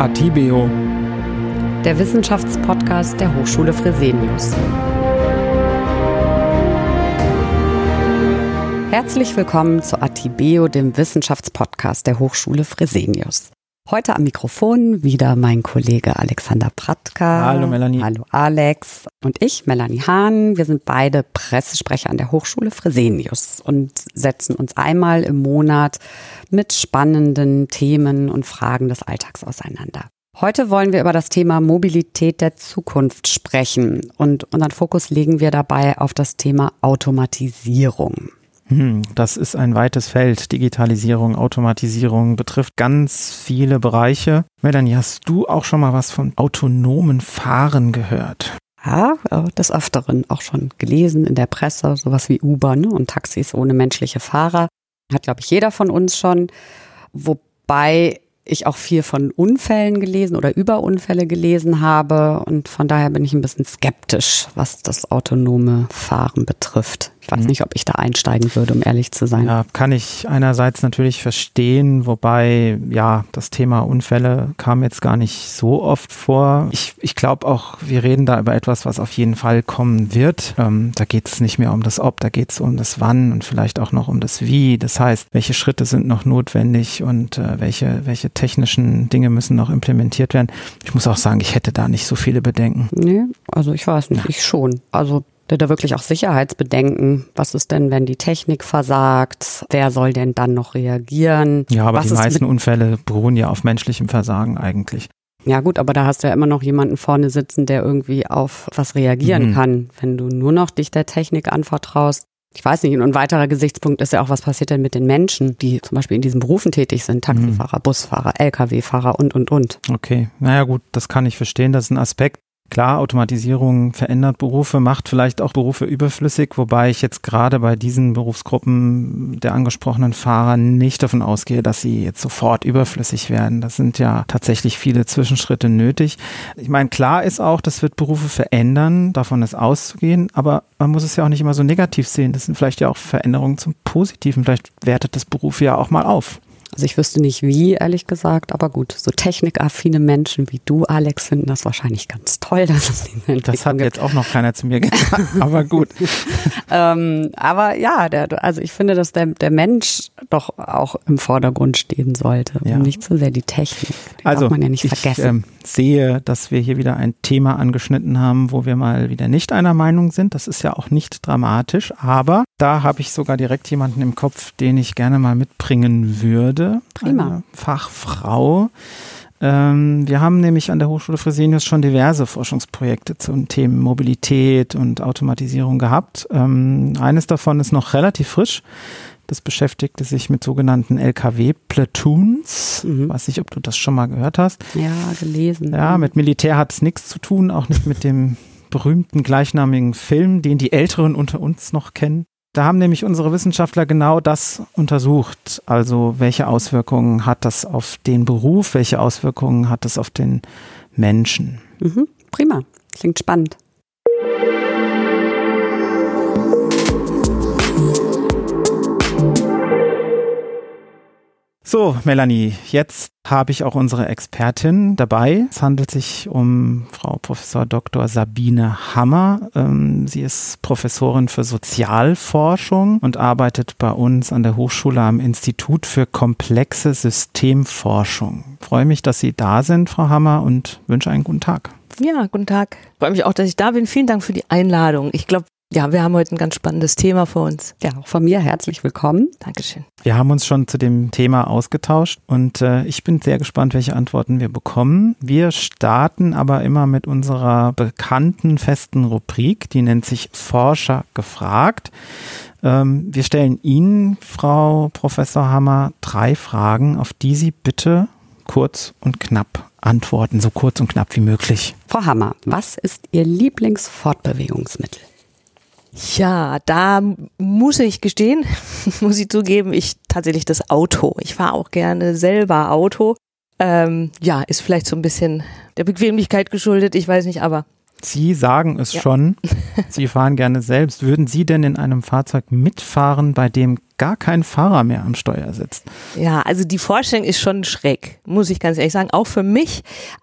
Atibeo, der Wissenschaftspodcast der Hochschule Fresenius. Herzlich willkommen zu Atibeo, dem Wissenschaftspodcast der Hochschule Fresenius. Heute am Mikrofon wieder mein Kollege Alexander Pratka. Hallo Melanie. Hallo Alex. Und ich, Melanie Hahn. Wir sind beide Pressesprecher an der Hochschule Fresenius und setzen uns einmal im Monat mit spannenden Themen und Fragen des Alltags auseinander. Heute wollen wir über das Thema Mobilität der Zukunft sprechen und unseren Fokus legen wir dabei auf das Thema Automatisierung. Hm, das ist ein weites Feld. Digitalisierung, Automatisierung betrifft ganz viele Bereiche. Melanie, hast du auch schon mal was von autonomen Fahren gehört? Ja, äh, des Öfteren auch schon gelesen in der Presse, sowas wie Uber ne, und Taxis ohne menschliche Fahrer. Hat, glaube ich, jeder von uns schon. Wobei ich auch viel von Unfällen gelesen oder über Unfälle gelesen habe. Und von daher bin ich ein bisschen skeptisch, was das autonome Fahren betrifft. Ich weiß mhm. nicht, ob ich da einsteigen würde, um ehrlich zu sein. Ja, kann ich einerseits natürlich verstehen, wobei ja, das Thema Unfälle kam jetzt gar nicht so oft vor. Ich, ich glaube auch, wir reden da über etwas, was auf jeden Fall kommen wird. Ähm, da geht es nicht mehr um das Ob, da geht es um das Wann und vielleicht auch noch um das Wie. Das heißt, welche Schritte sind noch notwendig und äh, welche, welche technischen Dinge müssen noch implementiert werden. Ich muss auch sagen, ich hätte da nicht so viele Bedenken. Nee, also ich weiß nicht, ja. ich schon. Also da wirklich auch Sicherheitsbedenken. Was ist denn, wenn die Technik versagt? Wer soll denn dann noch reagieren? Ja, aber Was die meisten Unfälle beruhen ja auf menschlichem Versagen eigentlich. Ja gut, aber da hast du ja immer noch jemanden vorne sitzen, der irgendwie auf was reagieren mhm. kann. Wenn du nur noch dich der Technik anvertraust, ich weiß nicht, und ein weiterer Gesichtspunkt ist ja auch, was passiert denn mit den Menschen, die zum Beispiel in diesen Berufen tätig sind, Taxifahrer, mhm. Busfahrer, Lkw-Fahrer und, und, und. Okay, naja gut, das kann ich verstehen, das ist ein Aspekt. Klar, Automatisierung verändert Berufe, macht vielleicht auch Berufe überflüssig, wobei ich jetzt gerade bei diesen Berufsgruppen der angesprochenen Fahrer nicht davon ausgehe, dass sie jetzt sofort überflüssig werden. Das sind ja tatsächlich viele Zwischenschritte nötig. Ich meine, klar ist auch, das wird Berufe verändern, davon ist auszugehen, aber man muss es ja auch nicht immer so negativ sehen. Das sind vielleicht ja auch Veränderungen zum Positiven. Vielleicht wertet das Beruf ja auch mal auf. Also ich wüsste nicht wie, ehrlich gesagt, aber gut, so technikaffine Menschen wie du, Alex, finden das wahrscheinlich ganz toll, dass es diese Das hat gibt. jetzt auch noch keiner zu mir gesagt, aber gut. ähm, aber ja, der, also ich finde, dass der, der Mensch doch auch im Vordergrund stehen sollte ja. und nicht zu sehr die Technik. Die also darf man ja nicht ich, vergessen. Ähm, sehe, dass wir hier wieder ein Thema angeschnitten haben, wo wir mal wieder nicht einer Meinung sind. Das ist ja auch nicht dramatisch, aber da habe ich sogar direkt jemanden im Kopf, den ich gerne mal mitbringen würde. Prima. Eine Fachfrau. Ähm, wir haben nämlich an der Hochschule Fresenius schon diverse Forschungsprojekte zum Thema Mobilität und Automatisierung gehabt. Ähm, eines davon ist noch relativ frisch. Das beschäftigte sich mit sogenannten LKW-Platoons. Mhm. Weiß nicht, ob du das schon mal gehört hast. Ja, gelesen. Ja, mit Militär hat es nichts zu tun, auch nicht mit dem berühmten gleichnamigen Film, den die Älteren unter uns noch kennen. Da haben nämlich unsere Wissenschaftler genau das untersucht. Also welche Auswirkungen hat das auf den Beruf, welche Auswirkungen hat das auf den Menschen. Mhm, prima, klingt spannend. So, Melanie, jetzt habe ich auch unsere Expertin dabei. Es handelt sich um Frau Professor Dr. Sabine Hammer. Ähm, sie ist Professorin für Sozialforschung und arbeitet bei uns an der Hochschule am Institut für komplexe Systemforschung. Ich freue mich, dass Sie da sind, Frau Hammer, und wünsche einen guten Tag. Ja, guten Tag. Ich freue mich auch, dass ich da bin. Vielen Dank für die Einladung. Ich glaube, ja, wir haben heute ein ganz spannendes Thema vor uns. Ja, auch von mir herzlich willkommen. Dankeschön. Wir haben uns schon zu dem Thema ausgetauscht und äh, ich bin sehr gespannt, welche Antworten wir bekommen. Wir starten aber immer mit unserer bekannten festen Rubrik, die nennt sich Forscher gefragt. Ähm, wir stellen Ihnen, Frau Professor Hammer, drei Fragen, auf die Sie bitte kurz und knapp antworten, so kurz und knapp wie möglich. Frau Hammer, was ist Ihr Lieblingsfortbewegungsmittel? Ja, da muss ich gestehen, muss ich zugeben, ich tatsächlich das Auto. Ich fahre auch gerne selber Auto. Ähm, ja, ist vielleicht so ein bisschen der Bequemlichkeit geschuldet, ich weiß nicht, aber. Sie sagen es ja. schon. Sie fahren gerne selbst. Würden Sie denn in einem Fahrzeug mitfahren, bei dem gar kein Fahrer mehr am Steuer sitzt. Ja, also die Vorstellung ist schon schräg, muss ich ganz ehrlich sagen, auch für mich.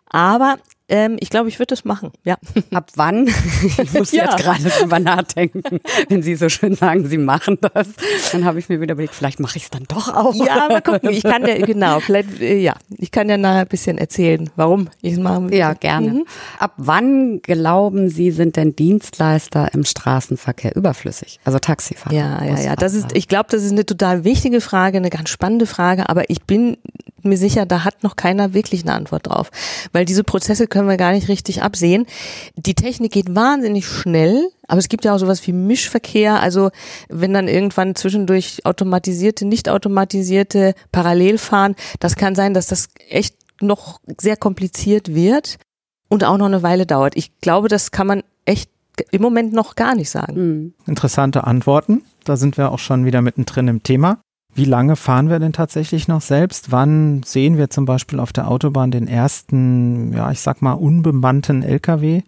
Aber ähm, ich glaube, ich würde das machen, ja. Ab wann? Ich muss ja. jetzt gerade drüber nachdenken. Wenn Sie so schön sagen, Sie machen das, dann habe ich mir wieder überlegt, vielleicht mache ich es dann doch auch. Ja, mal gucken. Ich kann ja, genau, vielleicht, äh, ja, ich kann ja nachher ein bisschen erzählen, warum ich es machen will. Ja, gerne. Mhm. Ab wann glauben Sie, sind denn Dienstleister im Straßenverkehr überflüssig? Also Taxifahrer? Ja, ja, ja. Das ist, ich glaube, das ist eine total wichtige Frage, eine ganz spannende Frage, aber ich bin mir sicher, da hat noch keiner wirklich eine Antwort drauf. Weil diese Prozesse können wir gar nicht richtig absehen. Die Technik geht wahnsinnig schnell, aber es gibt ja auch sowas wie Mischverkehr. Also wenn dann irgendwann zwischendurch automatisierte, nicht automatisierte parallel fahren, das kann sein, dass das echt noch sehr kompliziert wird und auch noch eine Weile dauert. Ich glaube, das kann man echt im Moment noch gar nicht sagen. Hm. Interessante Antworten. Da sind wir auch schon wieder mittendrin im Thema. Wie lange fahren wir denn tatsächlich noch selbst? Wann sehen wir zum Beispiel auf der Autobahn den ersten, ja, ich sag mal, unbemannten LKW?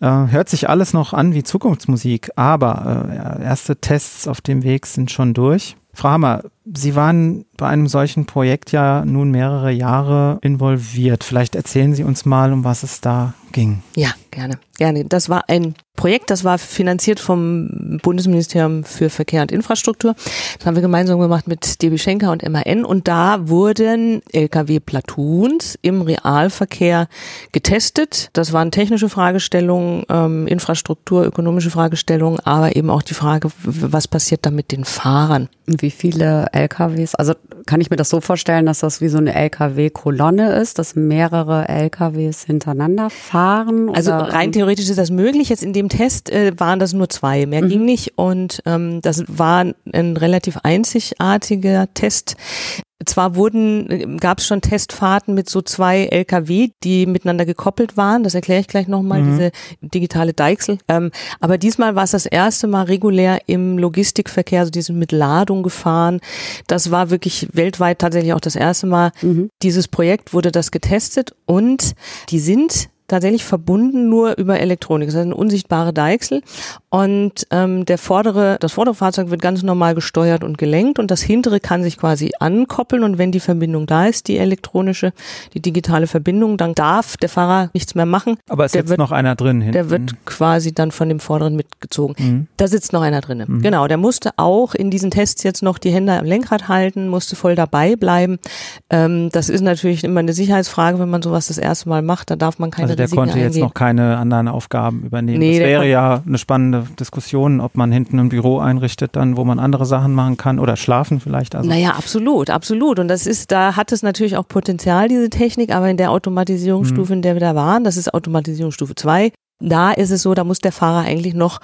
Äh, hört sich alles noch an wie Zukunftsmusik, aber äh, erste Tests auf dem Weg sind schon durch. Frau Hammer, Sie waren bei einem solchen Projekt ja nun mehrere Jahre involviert. Vielleicht erzählen Sie uns mal, um was es da ging. Ja, gerne, gerne. Das war ein Projekt, das war finanziert vom Bundesministerium für Verkehr und Infrastruktur. Das haben wir gemeinsam gemacht mit DB Schenker und MAN und da wurden Lkw-Platoons im Realverkehr getestet. Das waren technische Fragestellungen, ähm, Infrastruktur, ökonomische Fragestellungen, aber eben auch die Frage, was passiert da mit den Fahrern? Wie viele LKWs? Also kann ich mir das so vorstellen, dass das wie so eine LKW-Kolonne ist, dass mehrere LKWs hintereinander fahren? Also rein theoretisch ist das möglich. Jetzt in dem Test äh, waren das nur zwei, mehr mhm. ging nicht. Und ähm, das war ein relativ einzigartiger Test. Zwar wurden, gab es schon Testfahrten mit so zwei LKW, die miteinander gekoppelt waren. Das erkläre ich gleich nochmal, mhm. diese digitale Deichsel. Ähm, aber diesmal war es das erste Mal regulär im Logistikverkehr, also diese mit Ladung gefahren. Das war wirklich weltweit tatsächlich auch das erste Mal. Mhm. Dieses Projekt wurde das getestet und die sind tatsächlich verbunden nur über Elektronik. Das ist eine unsichtbare Deichsel und ähm, der vordere, das vordere Fahrzeug wird ganz normal gesteuert und gelenkt und das hintere kann sich quasi ankoppeln und wenn die Verbindung da ist, die elektronische, die digitale Verbindung, dann darf der Fahrer nichts mehr machen. Aber es sitzt noch einer drin hinten. Der wird quasi dann von dem vorderen mitgezogen. Mhm. Da sitzt noch einer drin. Mhm. Genau, der musste auch in diesen Tests jetzt noch die Hände am Lenkrad halten, musste voll dabei bleiben. Ähm, das ist natürlich immer eine Sicherheitsfrage, wenn man sowas das erste Mal macht, da darf man keine also der Risiken konnte jetzt noch keine anderen Aufgaben übernehmen. Nee, das wäre ja eine spannende Diskussion, ob man hinten ein Büro einrichtet, dann, wo man andere Sachen machen kann oder schlafen vielleicht. Also. Naja, absolut, absolut. Und das ist, da hat es natürlich auch Potenzial, diese Technik, aber in der Automatisierungsstufe, mhm. in der wir da waren, das ist Automatisierungsstufe 2, da ist es so, da muss der Fahrer eigentlich noch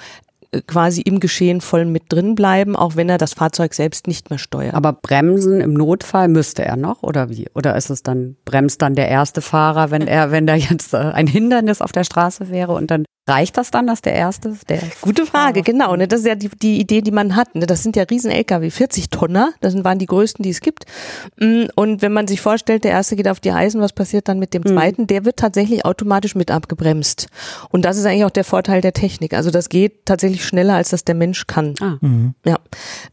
quasi im Geschehen voll mit drin bleiben, auch wenn er das Fahrzeug selbst nicht mehr steuert. Aber bremsen im Notfall müsste er noch oder wie? Oder ist es dann bremst dann der erste Fahrer, wenn er wenn da jetzt äh, ein Hindernis auf der Straße wäre und dann Reicht das dann, dass der erste, der Gute Frage, genau. Ne, das ist ja die, die Idee, die man hat. Ne, das sind ja riesen LKW, 40 Tonner. Das waren die größten, die es gibt. Mm, und wenn man sich vorstellt, der erste geht auf die Eisen, was passiert dann mit dem mhm. zweiten? Der wird tatsächlich automatisch mit abgebremst. Und das ist eigentlich auch der Vorteil der Technik. Also das geht tatsächlich schneller, als das der Mensch kann. Ah. Mhm. Ja.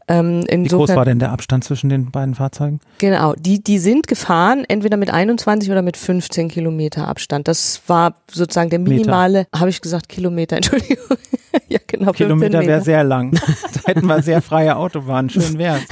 Ähm, Wie groß war denn der Abstand zwischen den beiden Fahrzeugen? Genau. Die, die sind gefahren, entweder mit 21 oder mit 15 Kilometer Abstand. Das war sozusagen der minimale, habe ich gesagt, Kilometer, Entschuldigung. ja, genau. Kilometer wäre sehr lang. da hätten wir sehr freie Autobahnen. Schön wär's.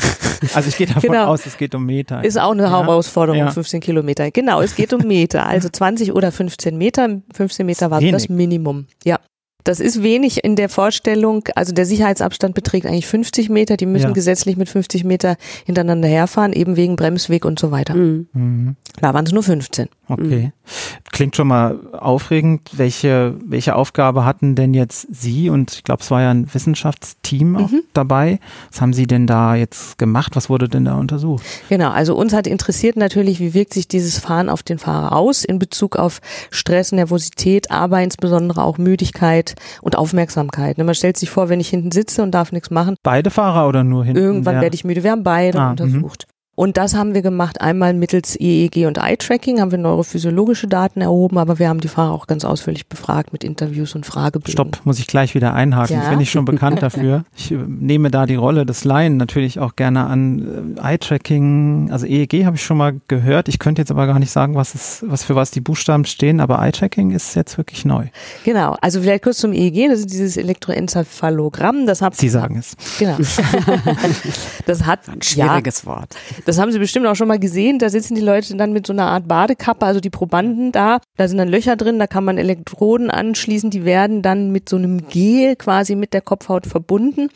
Also ich gehe davon genau. aus, es geht um Meter. Ist auch eine ja. Herausforderung, ja. 15 Kilometer. Genau, es geht um Meter. Also 20 oder 15 Meter. 15 Meter war das Minimum. Ja. Das ist wenig in der Vorstellung. Also der Sicherheitsabstand beträgt eigentlich 50 Meter. Die müssen ja. gesetzlich mit 50 Meter hintereinander herfahren, eben wegen Bremsweg und so weiter. Mhm. mhm. Da waren es nur 15. Okay. Klingt schon mal aufregend. Welche, welche Aufgabe hatten denn jetzt Sie? Und ich glaube, es war ja ein Wissenschaftsteam auch mhm. dabei. Was haben Sie denn da jetzt gemacht? Was wurde denn da untersucht? Genau. Also uns hat interessiert natürlich, wie wirkt sich dieses Fahren auf den Fahrer aus in Bezug auf Stress, Nervosität, aber insbesondere auch Müdigkeit und Aufmerksamkeit. Ne, man stellt sich vor, wenn ich hinten sitze und darf nichts machen. Beide Fahrer oder nur hinten? Irgendwann werde ich müde. Wir haben beide ah, mhm. untersucht. Und das haben wir gemacht, einmal mittels EEG und Eye-Tracking haben wir neurophysiologische Daten erhoben, aber wir haben die Fahrer auch ganz ausführlich befragt mit Interviews und Fragebögen. Stopp, muss ich gleich wieder einhaken. Ja? Bin ich schon bekannt dafür. Ich äh, nehme da die Rolle des Laien natürlich auch gerne an. Äh, Eye-Tracking, also EEG habe ich schon mal gehört. Ich könnte jetzt aber gar nicht sagen, was es, was für was die Buchstaben stehen, aber Eye-Tracking ist jetzt wirklich neu. Genau, also vielleicht kurz zum EEG, das ist dieses Elektroenzephalogramm. Das hat, Sie sagen es. Genau. das hat ein schwieriges ja, Wort. Das haben Sie bestimmt auch schon mal gesehen. Da sitzen die Leute dann mit so einer Art Badekappe, also die Probanden da. Da sind dann Löcher drin, da kann man Elektroden anschließen. Die werden dann mit so einem Gel quasi mit der Kopfhaut verbunden.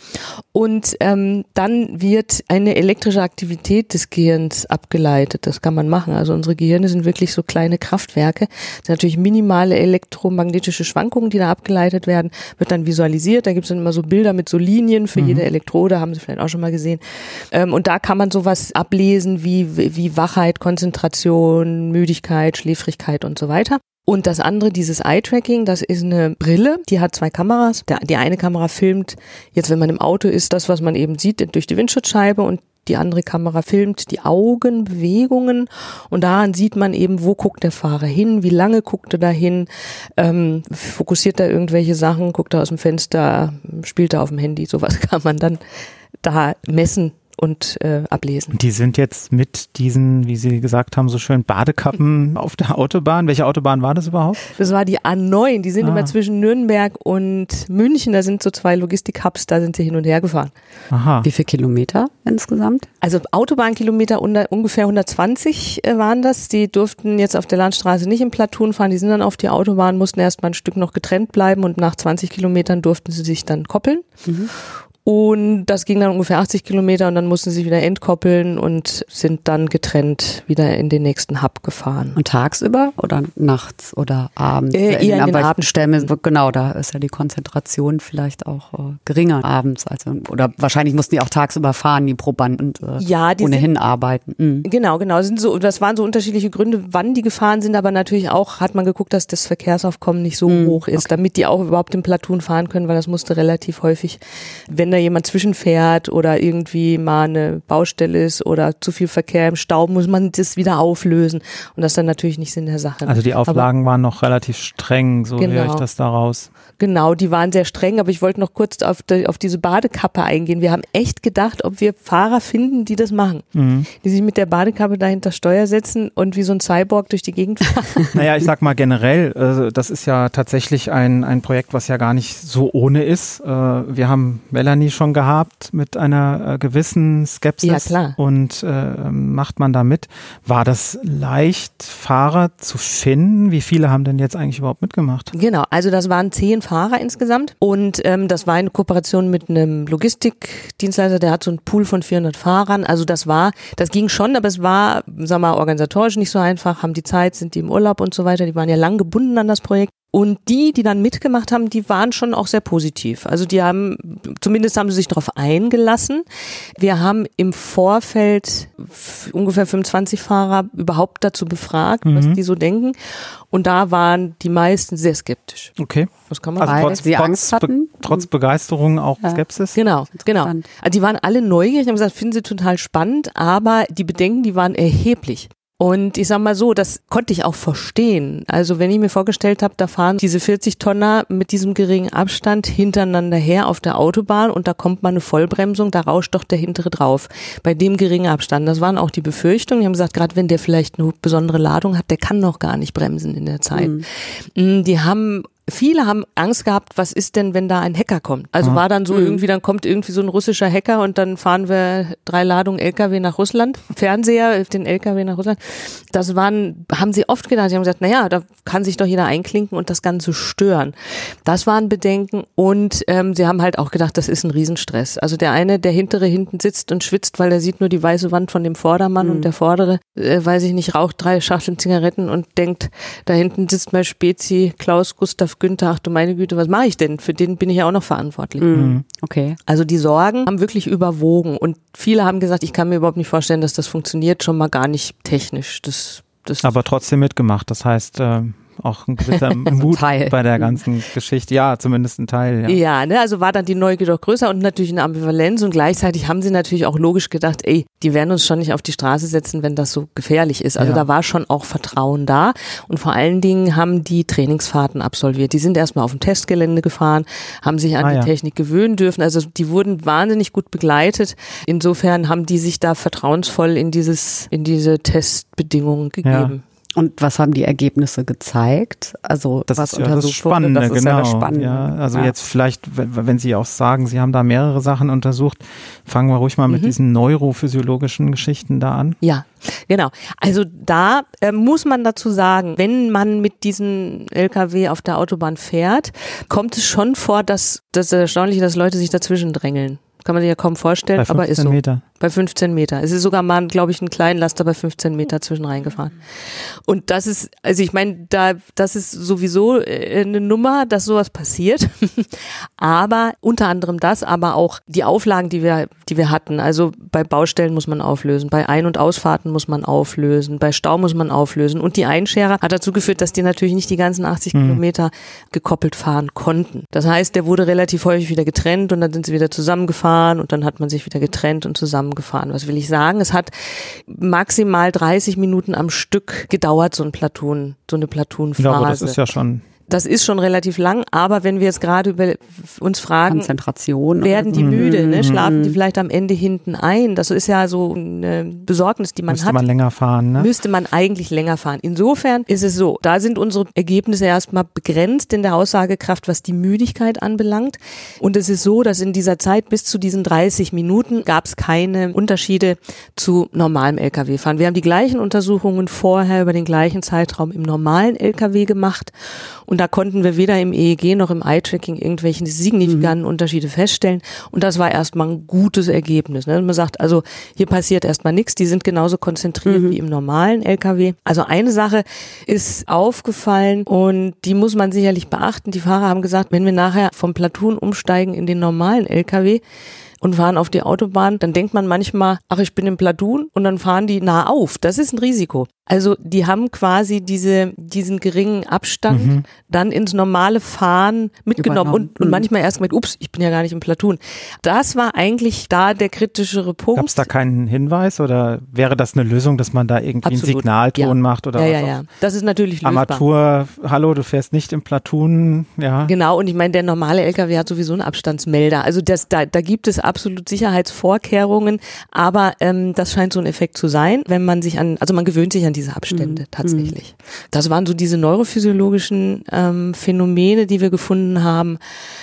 Und ähm, dann wird eine elektrische Aktivität des Gehirns abgeleitet. Das kann man machen. Also unsere Gehirne sind wirklich so kleine Kraftwerke. Das sind natürlich minimale elektromagnetische Schwankungen, die da abgeleitet werden. Wird dann visualisiert. Da gibt es dann immer so Bilder mit so Linien für mhm. jede Elektrode, haben Sie vielleicht auch schon mal gesehen. Ähm, und da kann man sowas ablesen wie, wie Wachheit, Konzentration, Müdigkeit, Schläfrigkeit und so weiter. Und das andere, dieses Eye-Tracking, das ist eine Brille, die hat zwei Kameras. Die eine Kamera filmt, jetzt wenn man im Auto ist, das, was man eben sieht durch die Windschutzscheibe und die andere Kamera filmt die Augenbewegungen und daran sieht man eben, wo guckt der Fahrer hin, wie lange guckt er da hin, ähm, fokussiert er irgendwelche Sachen, guckt er aus dem Fenster, spielt er auf dem Handy, sowas kann man dann da messen und äh, ablesen. Die sind jetzt mit diesen, wie Sie gesagt haben, so schön Badekappen auf der Autobahn. Welche Autobahn war das überhaupt? Das war die A9. Die sind ah. immer zwischen Nürnberg und München. Da sind so zwei Logistik-Hubs, da sind sie hin und her gefahren. Aha. Wie viele Kilometer insgesamt? Also Autobahnkilometer ungefähr 120 äh, waren das. Die durften jetzt auf der Landstraße nicht im Platoon fahren. Die sind dann auf die Autobahn, mussten erst mal ein Stück noch getrennt bleiben und nach 20 Kilometern durften sie sich dann koppeln. Mhm. Und das ging dann ungefähr 80 Kilometer und dann mussten sie sich wieder entkoppeln und sind dann getrennt wieder in den nächsten Hub gefahren. Und tagsüber oder nachts oder abends? Äh, eher in den Abendstämmen. Genau, da ist ja die Konzentration vielleicht auch äh, geringer abends. Also, oder wahrscheinlich mussten die auch tagsüber fahren, die Probanden äh, ja, die ohnehin sind, arbeiten. Mhm. Genau, genau. Sind so, das waren so unterschiedliche Gründe, wann die gefahren sind, aber natürlich auch hat man geguckt, dass das Verkehrsaufkommen nicht so mhm, hoch ist, okay. damit die auch überhaupt im Platoon fahren können, weil das musste relativ häufig, wenn da jemand zwischenfährt oder irgendwie mal eine Baustelle ist oder zu viel Verkehr im Stau, muss man das wieder auflösen. Und das ist dann natürlich nicht Sinn der Sache. Also die Auflagen aber, waren noch relativ streng, so genau, höre ich das daraus. Genau, die waren sehr streng, aber ich wollte noch kurz auf, die, auf diese Badekappe eingehen. Wir haben echt gedacht, ob wir Fahrer finden, die das machen. Mhm. Die sich mit der Badekappe dahinter Steuer setzen und wie so ein Cyborg durch die Gegend fahren. naja, ich sag mal generell, äh, das ist ja tatsächlich ein, ein Projekt, was ja gar nicht so ohne ist. Äh, wir haben Melanie schon gehabt mit einer äh, gewissen Skepsis. Ja, klar. Und äh, macht man da mit. War das leicht, Fahrer zu finden? Wie viele haben denn jetzt eigentlich überhaupt mitgemacht? Genau, also das waren zehn Fahrer insgesamt. Und ähm, das war in Kooperation mit einem Logistikdienstleister, der hat so einen Pool von 400 Fahrern. Also das war, das ging schon, aber es war, sag mal, organisatorisch nicht so einfach, haben die Zeit, sind die im Urlaub und so weiter. Die waren ja lang gebunden an das Projekt. Und die, die dann mitgemacht haben, die waren schon auch sehr positiv. Also die haben, zumindest haben sie sich darauf eingelassen. Wir haben im Vorfeld ungefähr 25 Fahrer überhaupt dazu befragt, mhm. was die so denken. Und da waren die meisten sehr skeptisch. Okay. Das kann man also trotz, sie Angst hatten. Be trotz Begeisterung auch ja. Skepsis? Genau, genau. Also die waren alle neugierig, haben gesagt, finden sie total spannend, aber die Bedenken, die waren erheblich. Und ich sag mal so, das konnte ich auch verstehen. Also wenn ich mir vorgestellt habe, da fahren diese 40 Tonner mit diesem geringen Abstand hintereinander her auf der Autobahn und da kommt mal eine Vollbremsung, da rauscht doch der hintere drauf. Bei dem geringen Abstand. Das waren auch die Befürchtungen. Die haben gesagt, gerade wenn der vielleicht eine besondere Ladung hat, der kann noch gar nicht bremsen in der Zeit. Mhm. Die haben viele haben Angst gehabt, was ist denn, wenn da ein Hacker kommt? Also ja. war dann so mhm. irgendwie, dann kommt irgendwie so ein russischer Hacker und dann fahren wir drei Ladungen LKW nach Russland, Fernseher, den LKW nach Russland. Das waren, haben sie oft gedacht, sie haben gesagt, naja, da kann sich doch jeder einklinken und das Ganze stören. Das waren Bedenken und ähm, sie haben halt auch gedacht, das ist ein Riesenstress. Also der eine, der hintere hinten sitzt und schwitzt, weil er sieht nur die weiße Wand von dem Vordermann mhm. und der vordere, äh, weiß ich nicht, raucht drei Schachteln Zigaretten und denkt, da hinten sitzt mal Spezi Klaus Gustav Günther, ach du meine Güte, was mache ich denn? Für den bin ich ja auch noch verantwortlich. Mhm. Okay. Also die Sorgen haben wirklich überwogen und viele haben gesagt, ich kann mir überhaupt nicht vorstellen, dass das funktioniert, schon mal gar nicht technisch. Das, das Aber trotzdem mitgemacht. Das heißt, äh, auch ein gewisser Mut Teil. bei der ganzen Geschichte. Ja, zumindest ein Teil. Ja. Ja, ne, also war dann die Neugier doch größer und natürlich eine Ambivalenz und gleichzeitig haben sie natürlich auch logisch gedacht, ey, die werden uns schon nicht auf die Straße setzen, wenn das so gefährlich ist. Also Ja. da war schon auch Vertrauen da und vor allen Dingen haben die Trainingsfahrten absolviert. Die sind erstmal auf dem Testgelände gefahren, haben sich an Ah, die ja. Technik gewöhnen dürfen. Also die wurden wahnsinnig gut begleitet. Insofern haben die sich da vertrauensvoll in dieses, in diese Testbedingungen gegeben. Und was haben die Ergebnisse gezeigt? Also Das was ist ja das untersucht Spannende, wurde, das ist genau. ja das Spannende. Ja, also Ja. jetzt vielleicht, wenn Sie auch sagen, Sie haben da mehrere Sachen untersucht, fangen wir ruhig mal mit Mhm. diesen neurophysiologischen Geschichten da an. Ja, genau. Also da äh, muss man dazu sagen, wenn man mit diesem LKW auf der Autobahn fährt, kommt es schon vor, dass das ist erstaunlich, dass Leute sich dazwischen drängeln. Kann man sich ja kaum vorstellen, Bei 15 aber ist so. Meter. Bei 15 Meter. Es ist sogar mal, glaube ich, ein kleinen Laster bei 15 Meter zwischen reingefahren. Und das ist, also ich meine, da, das ist sowieso äh, eine Nummer, dass sowas passiert. aber unter anderem das, aber auch die Auflagen, die wir, die wir hatten. Also bei Baustellen muss man auflösen, bei Ein- und Ausfahrten muss man auflösen, bei Stau muss man auflösen. Und die Einscherer hat dazu geführt, dass die natürlich nicht die ganzen 80 Mhm. Kilometer gekoppelt fahren konnten. Das heißt, der wurde relativ häufig wieder getrennt und dann sind sie wieder zusammengefahren und dann hat man sich wieder getrennt und zusammengefahren. Was will ich sagen? Es hat maximal 30 Minuten am Stück gedauert, so ein Platoon, so eine Ja, Platoonphase. aber das ist ja schon. Das ist schon relativ lang, aber wenn wir jetzt gerade über uns fragen, Konzentration. werden die Mhm. müde, ne? schlafen die vielleicht am Ende hinten ein? Das ist ja so eine Besorgnis, die man Müsste hat. man länger fahren, ne? Müsste man eigentlich länger fahren. Insofern ist es so, da sind unsere Ergebnisse erstmal begrenzt in der Aussagekraft, was die Müdigkeit anbelangt. Und es ist so, dass in dieser Zeit bis zu diesen 30 Minuten gab es keine Unterschiede zu normalem Lkw-Fahren. Wir haben die gleichen Untersuchungen vorher über den gleichen Zeitraum im normalen Lkw gemacht. Und da konnten wir weder im EEG noch im Eye-Tracking irgendwelchen signifikanten Unterschiede feststellen. Und das war erstmal ein gutes Ergebnis. Ne? Man sagt, also hier passiert erstmal nichts, die sind genauso konzentriert wie im normalen LKW. Also eine Sache ist aufgefallen und die muss man sicherlich beachten. Die Fahrer haben gesagt, wenn wir nachher vom Platoon umsteigen in den normalen LKW, und fahren auf die Autobahn, dann denkt man manchmal, ach, ich bin im Platoon und dann fahren die nah auf. Das ist ein Risiko. Also die haben quasi diese, diesen geringen Abstand Mhm. dann ins normale Fahren mitgenommen und, und Mhm. manchmal erst gemerkt, ups, ich bin ja gar nicht im Platoon. Das war eigentlich da der kritischere Punkt. Gab es da keinen Hinweis oder wäre das eine Lösung, dass man da irgendwie einen Absolut. Signalton Ja. macht oder ja, was ja, auch? ja. Das ist natürlich lösbar. Armatur, hallo, du fährst nicht im Platoon, ja. Genau, und ich meine, der normale LKW hat sowieso einen Abstandsmelder. Also das, da, da gibt es absolut Sicherheitsvorkehrungen, aber ähm, das scheint so ein Effekt zu sein, wenn man sich an, also man gewöhnt sich an diese Abstände tatsächlich. Das waren so diese neurophysiologischen ähm, Phänomene, die wir gefunden haben.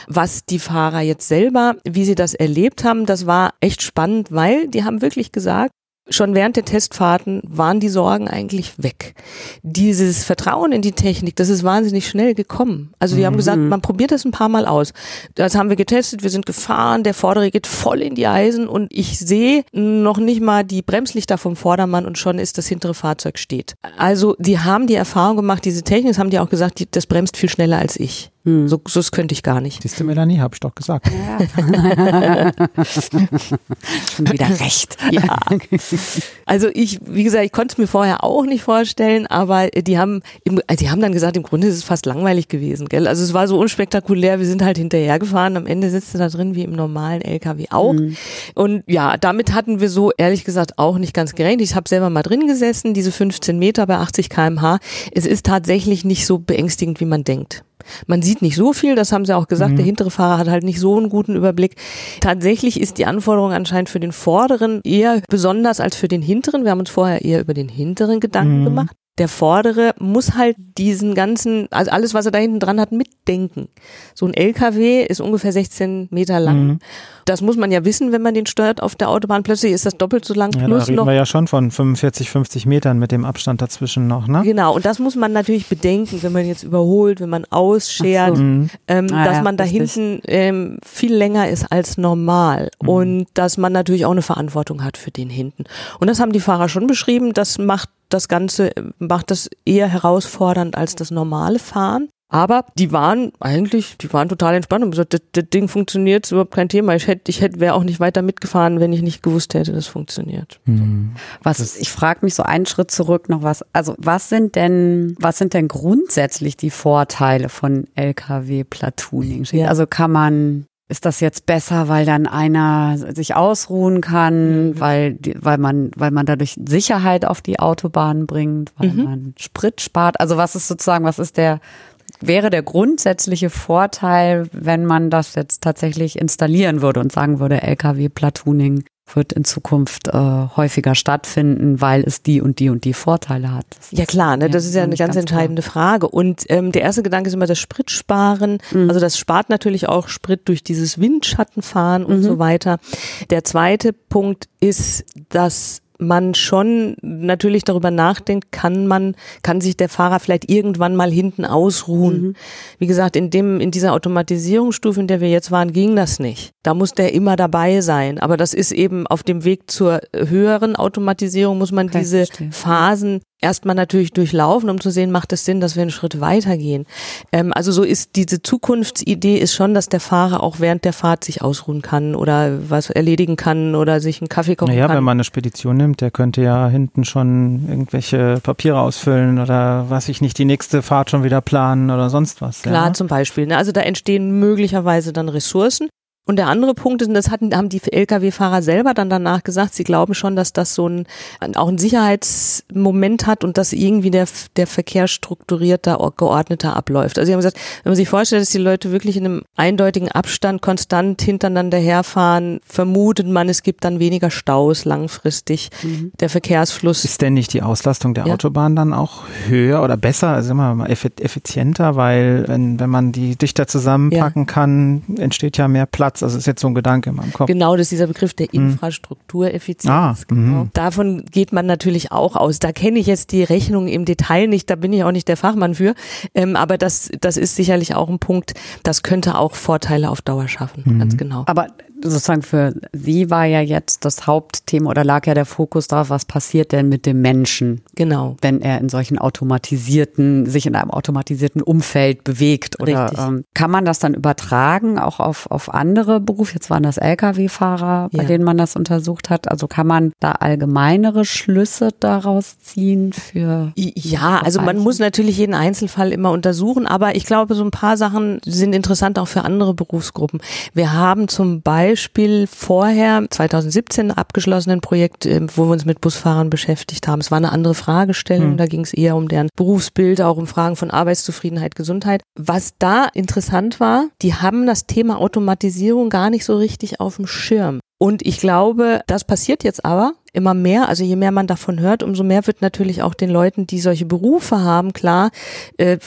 Was die Fahrer jetzt selber, wie sie das erlebt haben, das war echt spannend, weil die haben wirklich gesagt, Schon während der Testfahrten waren die Sorgen eigentlich weg. Dieses Vertrauen in die Technik, das ist wahnsinnig schnell gekommen. Also die haben gesagt, man probiert das ein paar Mal aus. Das haben wir getestet, wir sind gefahren, der Vordere geht voll in die Eisen und ich sehe noch nicht mal die Bremslichter vom Vordermann und schon ist das hintere Fahrzeug steht. Also die haben die Erfahrung gemacht, diese Technik, das haben die auch gesagt, die, das bremst viel schneller als ich. So, so das könnte ich gar nicht. Siehst du, Melanie, hab ich doch gesagt. Schon wieder recht. Ja. Also ich, wie gesagt, ich konnte es mir vorher auch nicht vorstellen, aber die haben, im, also die haben dann gesagt, im Grunde ist es fast langweilig gewesen, gell? Also es war so unspektakulär, wir sind halt hinterhergefahren, am Ende sitzt du da drin wie im normalen LKW auch. Und ja, damit hatten wir so ehrlich gesagt auch nicht ganz gerechnet. Ich habe selber mal drin gesessen, diese 15 Meter bei 80 kmh. Es ist tatsächlich nicht so beängstigend, wie man denkt. Man sieht nicht so viel, das haben sie auch gesagt. Der hintere Fahrer hat halt nicht so einen guten Überblick. Tatsächlich ist die Anforderung anscheinend für den vorderen eher besonders als für den hinteren. Wir haben uns vorher eher über den hinteren Gedanken gemacht. Der vordere muss halt diesen ganzen, also alles, was er da hinten dran hat, mitdenken. So ein LKW ist ungefähr 16 Meter lang. Das muss man ja wissen, wenn man den steuert auf der Autobahn. Plötzlich ist das doppelt so lang Ja, da plus reden noch wir ja schon von 45, 50 Metern mit dem Abstand dazwischen noch, ne? Genau, und das muss man natürlich bedenken, wenn man jetzt überholt, wenn man ausschert, so. Mhm. ähm, Ah, dass ja, man da richtig. hinten ähm, viel länger ist als normal Mhm. und dass man natürlich auch eine Verantwortung hat für den hinten. Und das haben die Fahrer schon beschrieben, das macht das Ganze, äh, macht das eher herausfordernd als das normale Fahren. Aber die waren eigentlich, die waren total entspannt und gesagt, das, das Ding funktioniert, ist überhaupt kein Thema. Ich hätte, ich hätte, wäre auch nicht weiter mitgefahren, wenn ich nicht gewusst hätte, das funktioniert. Mhm. Was, ich frage mich so einen Schritt zurück noch was. Also was sind denn, was sind denn grundsätzlich die Vorteile von LKW-Platooning? Ja. Also kann man ist das jetzt besser, weil dann einer sich ausruhen kann, mhm. weil, weil man, weil man dadurch Sicherheit auf die Autobahn bringt, weil mhm. man Sprit spart. Also was ist sozusagen, was ist der, wäre der grundsätzliche Vorteil, wenn man das jetzt tatsächlich installieren würde und sagen würde, LKW-Platooning wird in Zukunft äh, häufiger stattfinden, weil es die und die und die Vorteile hat. Das ja klar, ne, das ist ja eine ganz, ganz entscheidende klar. Frage. Und ähm, der erste Gedanke ist immer das Spritsparen. Mhm. Also das spart natürlich auch Sprit durch dieses Windschattenfahren und mhm. so weiter. Der zweite Punkt ist, dass man schon natürlich darüber nachdenkt, kann man, kann sich der Fahrer vielleicht irgendwann mal hinten ausruhen. Mhm. Wie gesagt, in dem, in dieser Automatisierungsstufe, in der wir jetzt waren, ging das nicht. Da muss der immer dabei sein. Aber das ist eben auf dem Weg zur höheren Automatisierung muss man okay, diese. Phasen erstmal natürlich durchlaufen, um zu sehen, macht es Sinn, dass wir einen Schritt weitergehen. Ähm, also so ist diese Zukunftsidee ist schon, dass der Fahrer auch während der Fahrt sich ausruhen kann oder was erledigen kann oder sich einen Kaffee kochen naja, kann. Ja, wenn man eine Spedition nimmt, der könnte ja hinten schon irgendwelche Papiere ausfüllen oder was ich nicht, die nächste Fahrt schon wieder planen oder sonst was. Klar, ja. zum Beispiel. Ne? Also da entstehen möglicherweise dann Ressourcen. Und der andere Punkt ist, und das hatten, haben die Lkw-Fahrer selber dann danach gesagt, sie glauben schon, dass das so ein, auch ein Sicherheitsmoment hat und dass irgendwie der, der Verkehr strukturierter, geordneter abläuft. Also sie haben gesagt, wenn man sich vorstellt, dass die Leute wirklich in einem eindeutigen Abstand konstant hintereinander herfahren, vermutet man, es gibt dann weniger Staus langfristig. Mhm. Der Verkehrsfluss. Ist denn nicht die Auslastung der ja. Autobahn dann auch höher oder besser, also immer mal effizienter, weil wenn, wenn man die dichter zusammenpacken ja. kann, entsteht ja mehr Platz Platz. Also ist jetzt so ein Gedanke in meinem Kopf. Genau, das ist dieser Begriff der hm. Infrastruktureffizienz. Ah, genau. Davon geht man natürlich auch aus. Da kenne ich jetzt die Rechnung im Detail nicht, da bin ich auch nicht der Fachmann für. Ähm, aber das, das ist sicherlich auch ein Punkt, das könnte auch Vorteile auf Dauer schaffen, mhm. ganz genau. Aber sozusagen für Sie war ja jetzt das Hauptthema oder lag ja der Fokus darauf, was passiert denn mit dem Menschen? Genau. Wenn er in solchen automatisierten, sich in einem automatisierten Umfeld bewegt. Oder ähm, kann man das dann übertragen, auch auf, auf andere Berufe? Jetzt waren das Lkw-Fahrer, bei ja. denen man das untersucht hat. Also kann man da allgemeinere Schlüsse daraus ziehen für. Ja, also man muss natürlich jeden Einzelfall immer untersuchen, aber ich glaube, so ein paar Sachen sind interessant auch für andere Berufsgruppen. Wir haben zum Beispiel Beispiel vorher, 2017, abgeschlossenen Projekt, ähm, wo wir uns mit Busfahrern beschäftigt haben. Es war eine andere Fragestellung, mhm. da ging es eher um deren Berufsbild, auch um Fragen von Arbeitszufriedenheit, Gesundheit. Was da interessant war, die haben das Thema Automatisierung gar nicht so richtig auf dem Schirm. Und ich glaube, das passiert jetzt aber immer mehr. Also je mehr man davon hört, umso mehr wird natürlich auch den Leuten, die solche Berufe haben, klar, äh,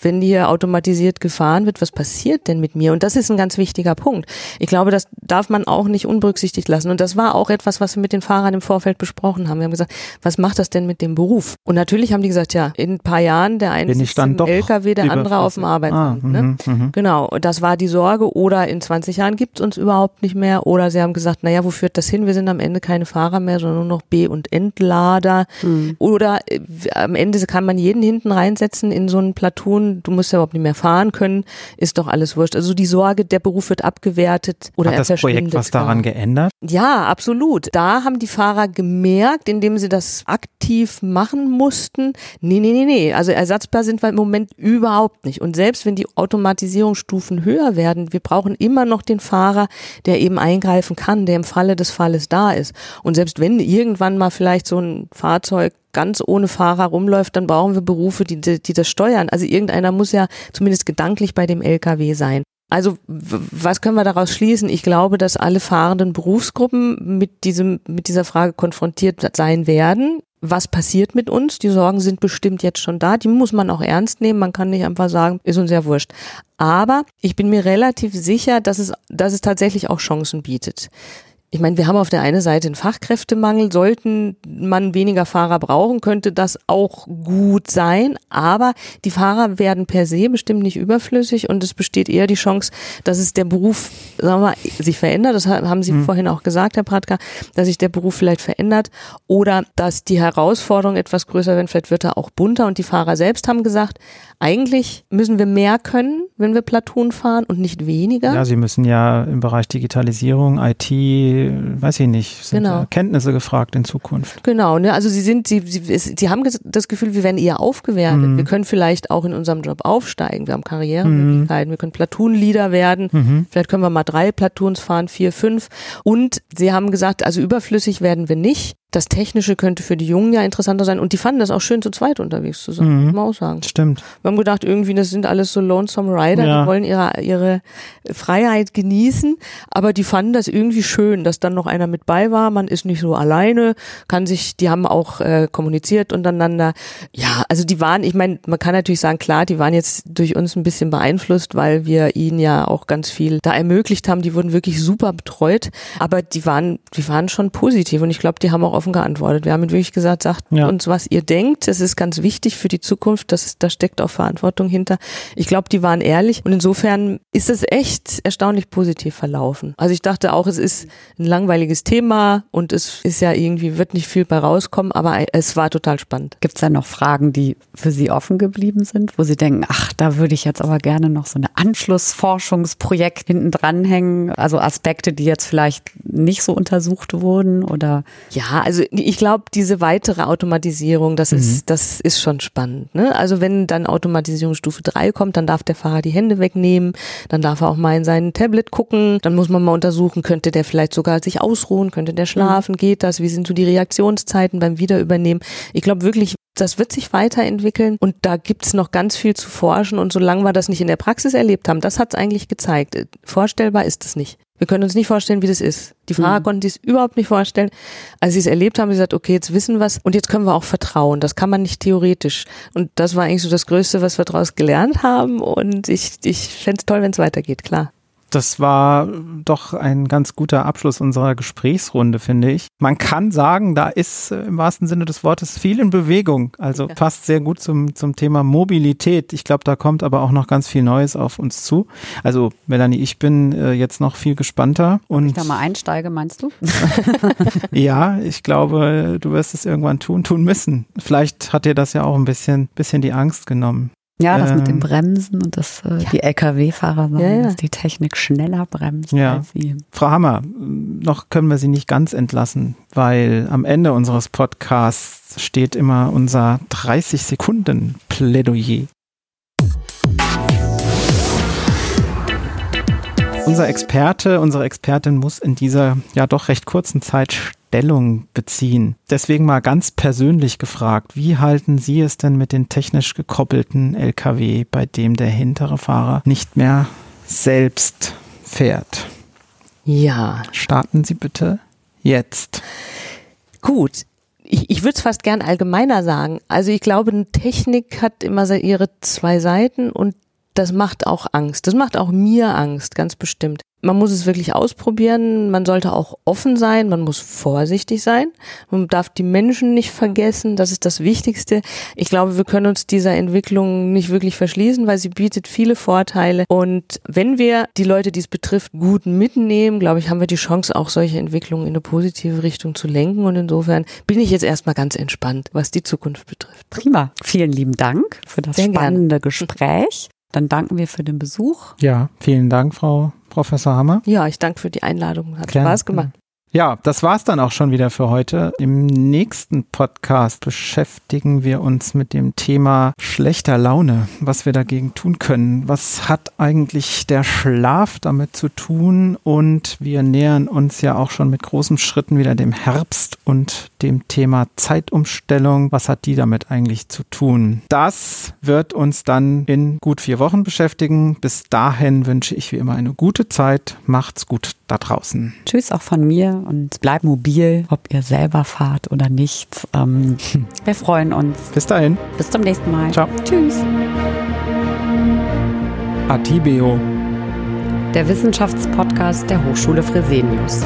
wenn hier automatisiert gefahren wird, was passiert denn mit mir? Und das ist ein ganz wichtiger Punkt. Ich glaube, das darf man auch nicht unberücksichtigt lassen. Und das war auch etwas, was wir mit den Fahrern im Vorfeld besprochen haben. Wir haben gesagt, was macht das denn mit dem Beruf? Und natürlich haben die gesagt, ja, in ein paar Jahren der eine ist im LKW, der andere auf dem Arbeitsamt. Ah, ne? Mhm, mhm. Genau, das war die Sorge. Oder in 20 Jahren gibt es uns überhaupt nicht mehr. Oder sie haben gesagt, naja, wo führt das hin? Wir sind am Ende keine Fahrer mehr, sondern nur noch B- und Entlader. Mhm. Oder äh, am Ende kann man jeden hinten reinsetzen in so einen Platoon. Du musst ja überhaupt nicht mehr fahren können. Ist doch alles wurscht. Also die Sorge, der Beruf wird abgewertet oder Hat das Projekt was daran geändert? Ja, absolut. Da haben die Fahrer gemerkt, indem sie das aktiv machen mussten, nee, nee, nee, nee. Also ersatzbar sind wir im Moment überhaupt nicht. Und selbst wenn die Automatisierungsstufen höher werden, wir brauchen immer noch den Fahrer, der eben eingreifen kann, der im Falle des Falles da ist. Und selbst wenn irgendwann mal vielleicht so ein Fahrzeug ganz ohne Fahrer rumläuft, dann brauchen wir Berufe, die, die das steuern. Also irgendeiner muss ja zumindest gedanklich bei dem LKW sein. Also was können wir daraus schließen? Ich glaube, dass alle fahrenden Berufsgruppen mit diesem mit dieser Frage konfrontiert sein werden. Was passiert mit uns? Die Sorgen sind bestimmt jetzt schon da. Die muss man auch ernst nehmen. Man kann nicht einfach sagen, ist uns ja wurscht. Aber ich bin mir relativ sicher, dass es, dass es tatsächlich auch Chancen bietet. Ich meine, wir haben auf der einen Seite einen Fachkräftemangel, sollten man weniger Fahrer brauchen, könnte das auch gut sein, aber die Fahrer werden per se bestimmt nicht überflüssig und es besteht eher die Chance, dass es der Beruf, sagen wir mal, sich verändert, das haben Sie mhm. vorhin auch gesagt, Herr Pratka, dass sich der Beruf vielleicht verändert oder dass die Herausforderungen etwas größer werden, vielleicht wird er auch bunter. Und die Fahrer selbst haben gesagt, eigentlich müssen wir mehr können, wenn wir Platoon fahren und nicht weniger. Ja, sie müssen ja im Bereich Digitalisierung, IT, weiß ich nicht, sind genau. Kenntnisse gefragt in Zukunft. Genau, ne? also sie sind, sie, sie, sie haben das Gefühl, wir werden eher aufgewertet. Mhm. Wir können vielleicht auch in unserem Job aufsteigen. Wir haben Karrieremöglichkeiten, mhm. wir können Platoon-Leader werden. Mhm. Vielleicht können wir mal drei Platoons fahren, vier, fünf. Und sie haben gesagt, also überflüssig werden wir nicht das Technische könnte für die Jungen ja interessanter sein. Und die fanden das auch schön, zu zweit unterwegs zu sein, mhm. muss man auch sagen. Stimmt. Wir haben gedacht, irgendwie, das sind alles so Lonesome Rider, ja. die wollen ihre, ihre Freiheit genießen, aber die fanden das irgendwie schön, dass dann noch einer mit bei war. Man ist nicht so alleine, kann sich, die haben auch äh, kommuniziert untereinander. Ja, also die waren, ich meine, man kann natürlich sagen, klar, die waren jetzt durch uns ein bisschen beeinflusst, weil wir ihnen ja auch ganz viel da ermöglicht haben. Die wurden wirklich super betreut, aber die waren, die waren schon positiv und ich glaube, die haben auch auf offen geantwortet. Wir haben wirklich gesagt, sagt ja. uns, was ihr denkt. Es ist ganz wichtig für die Zukunft. Das ist, da steckt auch Verantwortung hinter. Ich glaube, die waren ehrlich und insofern ist es echt erstaunlich positiv verlaufen. Also ich dachte auch, es ist ein langweiliges Thema und es ist ja irgendwie, wird nicht viel bei rauskommen, aber es war total spannend. Gibt es da noch Fragen, die für Sie offen geblieben sind, wo Sie denken, ach, da würde ich jetzt aber gerne noch so ein Anschlussforschungsprojekt hinten dranhängen? Also Aspekte, die jetzt vielleicht nicht so untersucht wurden oder? Ja, also also ich glaube, diese weitere Automatisierung, das mhm. ist, das ist schon spannend. Ne? Also wenn dann Automatisierungsstufe 3 kommt, dann darf der Fahrer die Hände wegnehmen, dann darf er auch mal in sein Tablet gucken, dann muss man mal untersuchen, könnte der vielleicht sogar sich ausruhen, könnte der schlafen, mhm. geht das, wie sind so die Reaktionszeiten beim Wiederübernehmen. Ich glaube wirklich, das wird sich weiterentwickeln und da gibt es noch ganz viel zu forschen und solange wir das nicht in der Praxis erlebt haben, das hat es eigentlich gezeigt. Vorstellbar ist es nicht. Wir können uns nicht vorstellen, wie das ist. Die Fahrer mhm. konnten sich überhaupt nicht vorstellen. Als sie es erlebt haben, sie gesagt, okay, jetzt wissen wir es und jetzt können wir auch vertrauen. Das kann man nicht theoretisch. Und das war eigentlich so das Größte, was wir daraus gelernt haben. Und ich, ich fände es toll, wenn es weitergeht, klar das war doch ein ganz guter Abschluss unserer Gesprächsrunde, finde ich. Man kann sagen, da ist äh, im wahrsten Sinne des Wortes viel in Bewegung. Also ja. passt sehr gut zum, zum Thema Mobilität. Ich glaube, da kommt aber auch noch ganz viel Neues auf uns zu. Also, Melanie, ich bin äh, jetzt noch viel gespannter. Und ich da mal einsteige, meinst du? ja, ich glaube, du wirst es irgendwann tun, tun müssen. Vielleicht hat dir das ja auch ein bisschen, bisschen die Angst genommen. Ja, das ähm, mit dem ähm, Bremsen und dass äh, ja. die Lkw-Fahrer sagen, ja, ja. dass die Technik schneller bremst als sie. Frau Hammer, noch können wir Sie nicht ganz entlassen, weil am Ende unseres Podcasts steht immer unser 30 Sekunden Plädoyer. Unser Experte, unsere Expertin muss in dieser ja doch recht kurzen Zeit Stellung beziehen. Deswegen mal ganz persönlich gefragt, wie halten Sie es denn mit den technisch gekoppelten Lkw, bei dem der hintere Fahrer nicht mehr selbst fährt? Ja. Starten Sie bitte jetzt. Gut, ich, ich würde es fast gern allgemeiner sagen. Also ich glaube, Technik hat immer ihre zwei Seiten und das macht auch Angst. Das macht auch mir Angst, ganz bestimmt man muss es wirklich ausprobieren, man sollte auch offen sein, man muss vorsichtig sein, man darf die Menschen nicht vergessen, das ist das Wichtigste. Ich glaube, wir können uns dieser Entwicklung nicht wirklich verschließen, weil sie bietet viele Vorteile und wenn wir die Leute, die es betrifft, gut mitnehmen, glaube ich, haben wir die Chance, auch solche Entwicklungen in eine positive Richtung zu lenken und insofern bin ich jetzt erstmal ganz entspannt, was die Zukunft betrifft. Prima. Vielen lieben Dank für das Sehr spannende gerne. Gespräch. Dann danken wir für den Besuch. Ja, vielen Dank, Frau Professor Hammer. Ja, ich danke für die Einladung. Hat Gerne. Spaß gemacht. Ja, das war's dann auch schon wieder für heute. Im nächsten Podcast beschäftigen wir uns mit dem Thema schlechter Laune, was wir dagegen tun können. Was hat eigentlich der Schlaf damit zu tun? Und wir nähern uns ja auch schon mit großen Schritten wieder dem Herbst und dem Thema Zeitumstellung. Was hat die damit eigentlich zu tun? Das wird uns dann in gut vier Wochen beschäftigen. Bis dahin wünsche ich wie immer eine gute Zeit. Macht's gut da draußen. Tschüss auch von mir und bleibt mobil, ob ihr selber fahrt oder nicht. Ähm, wir freuen uns. Bis dahin. Bis zum nächsten Mal. Ciao. Tschüss. Atibeo. Der Wissenschaftspodcast der Hochschule Fresenius.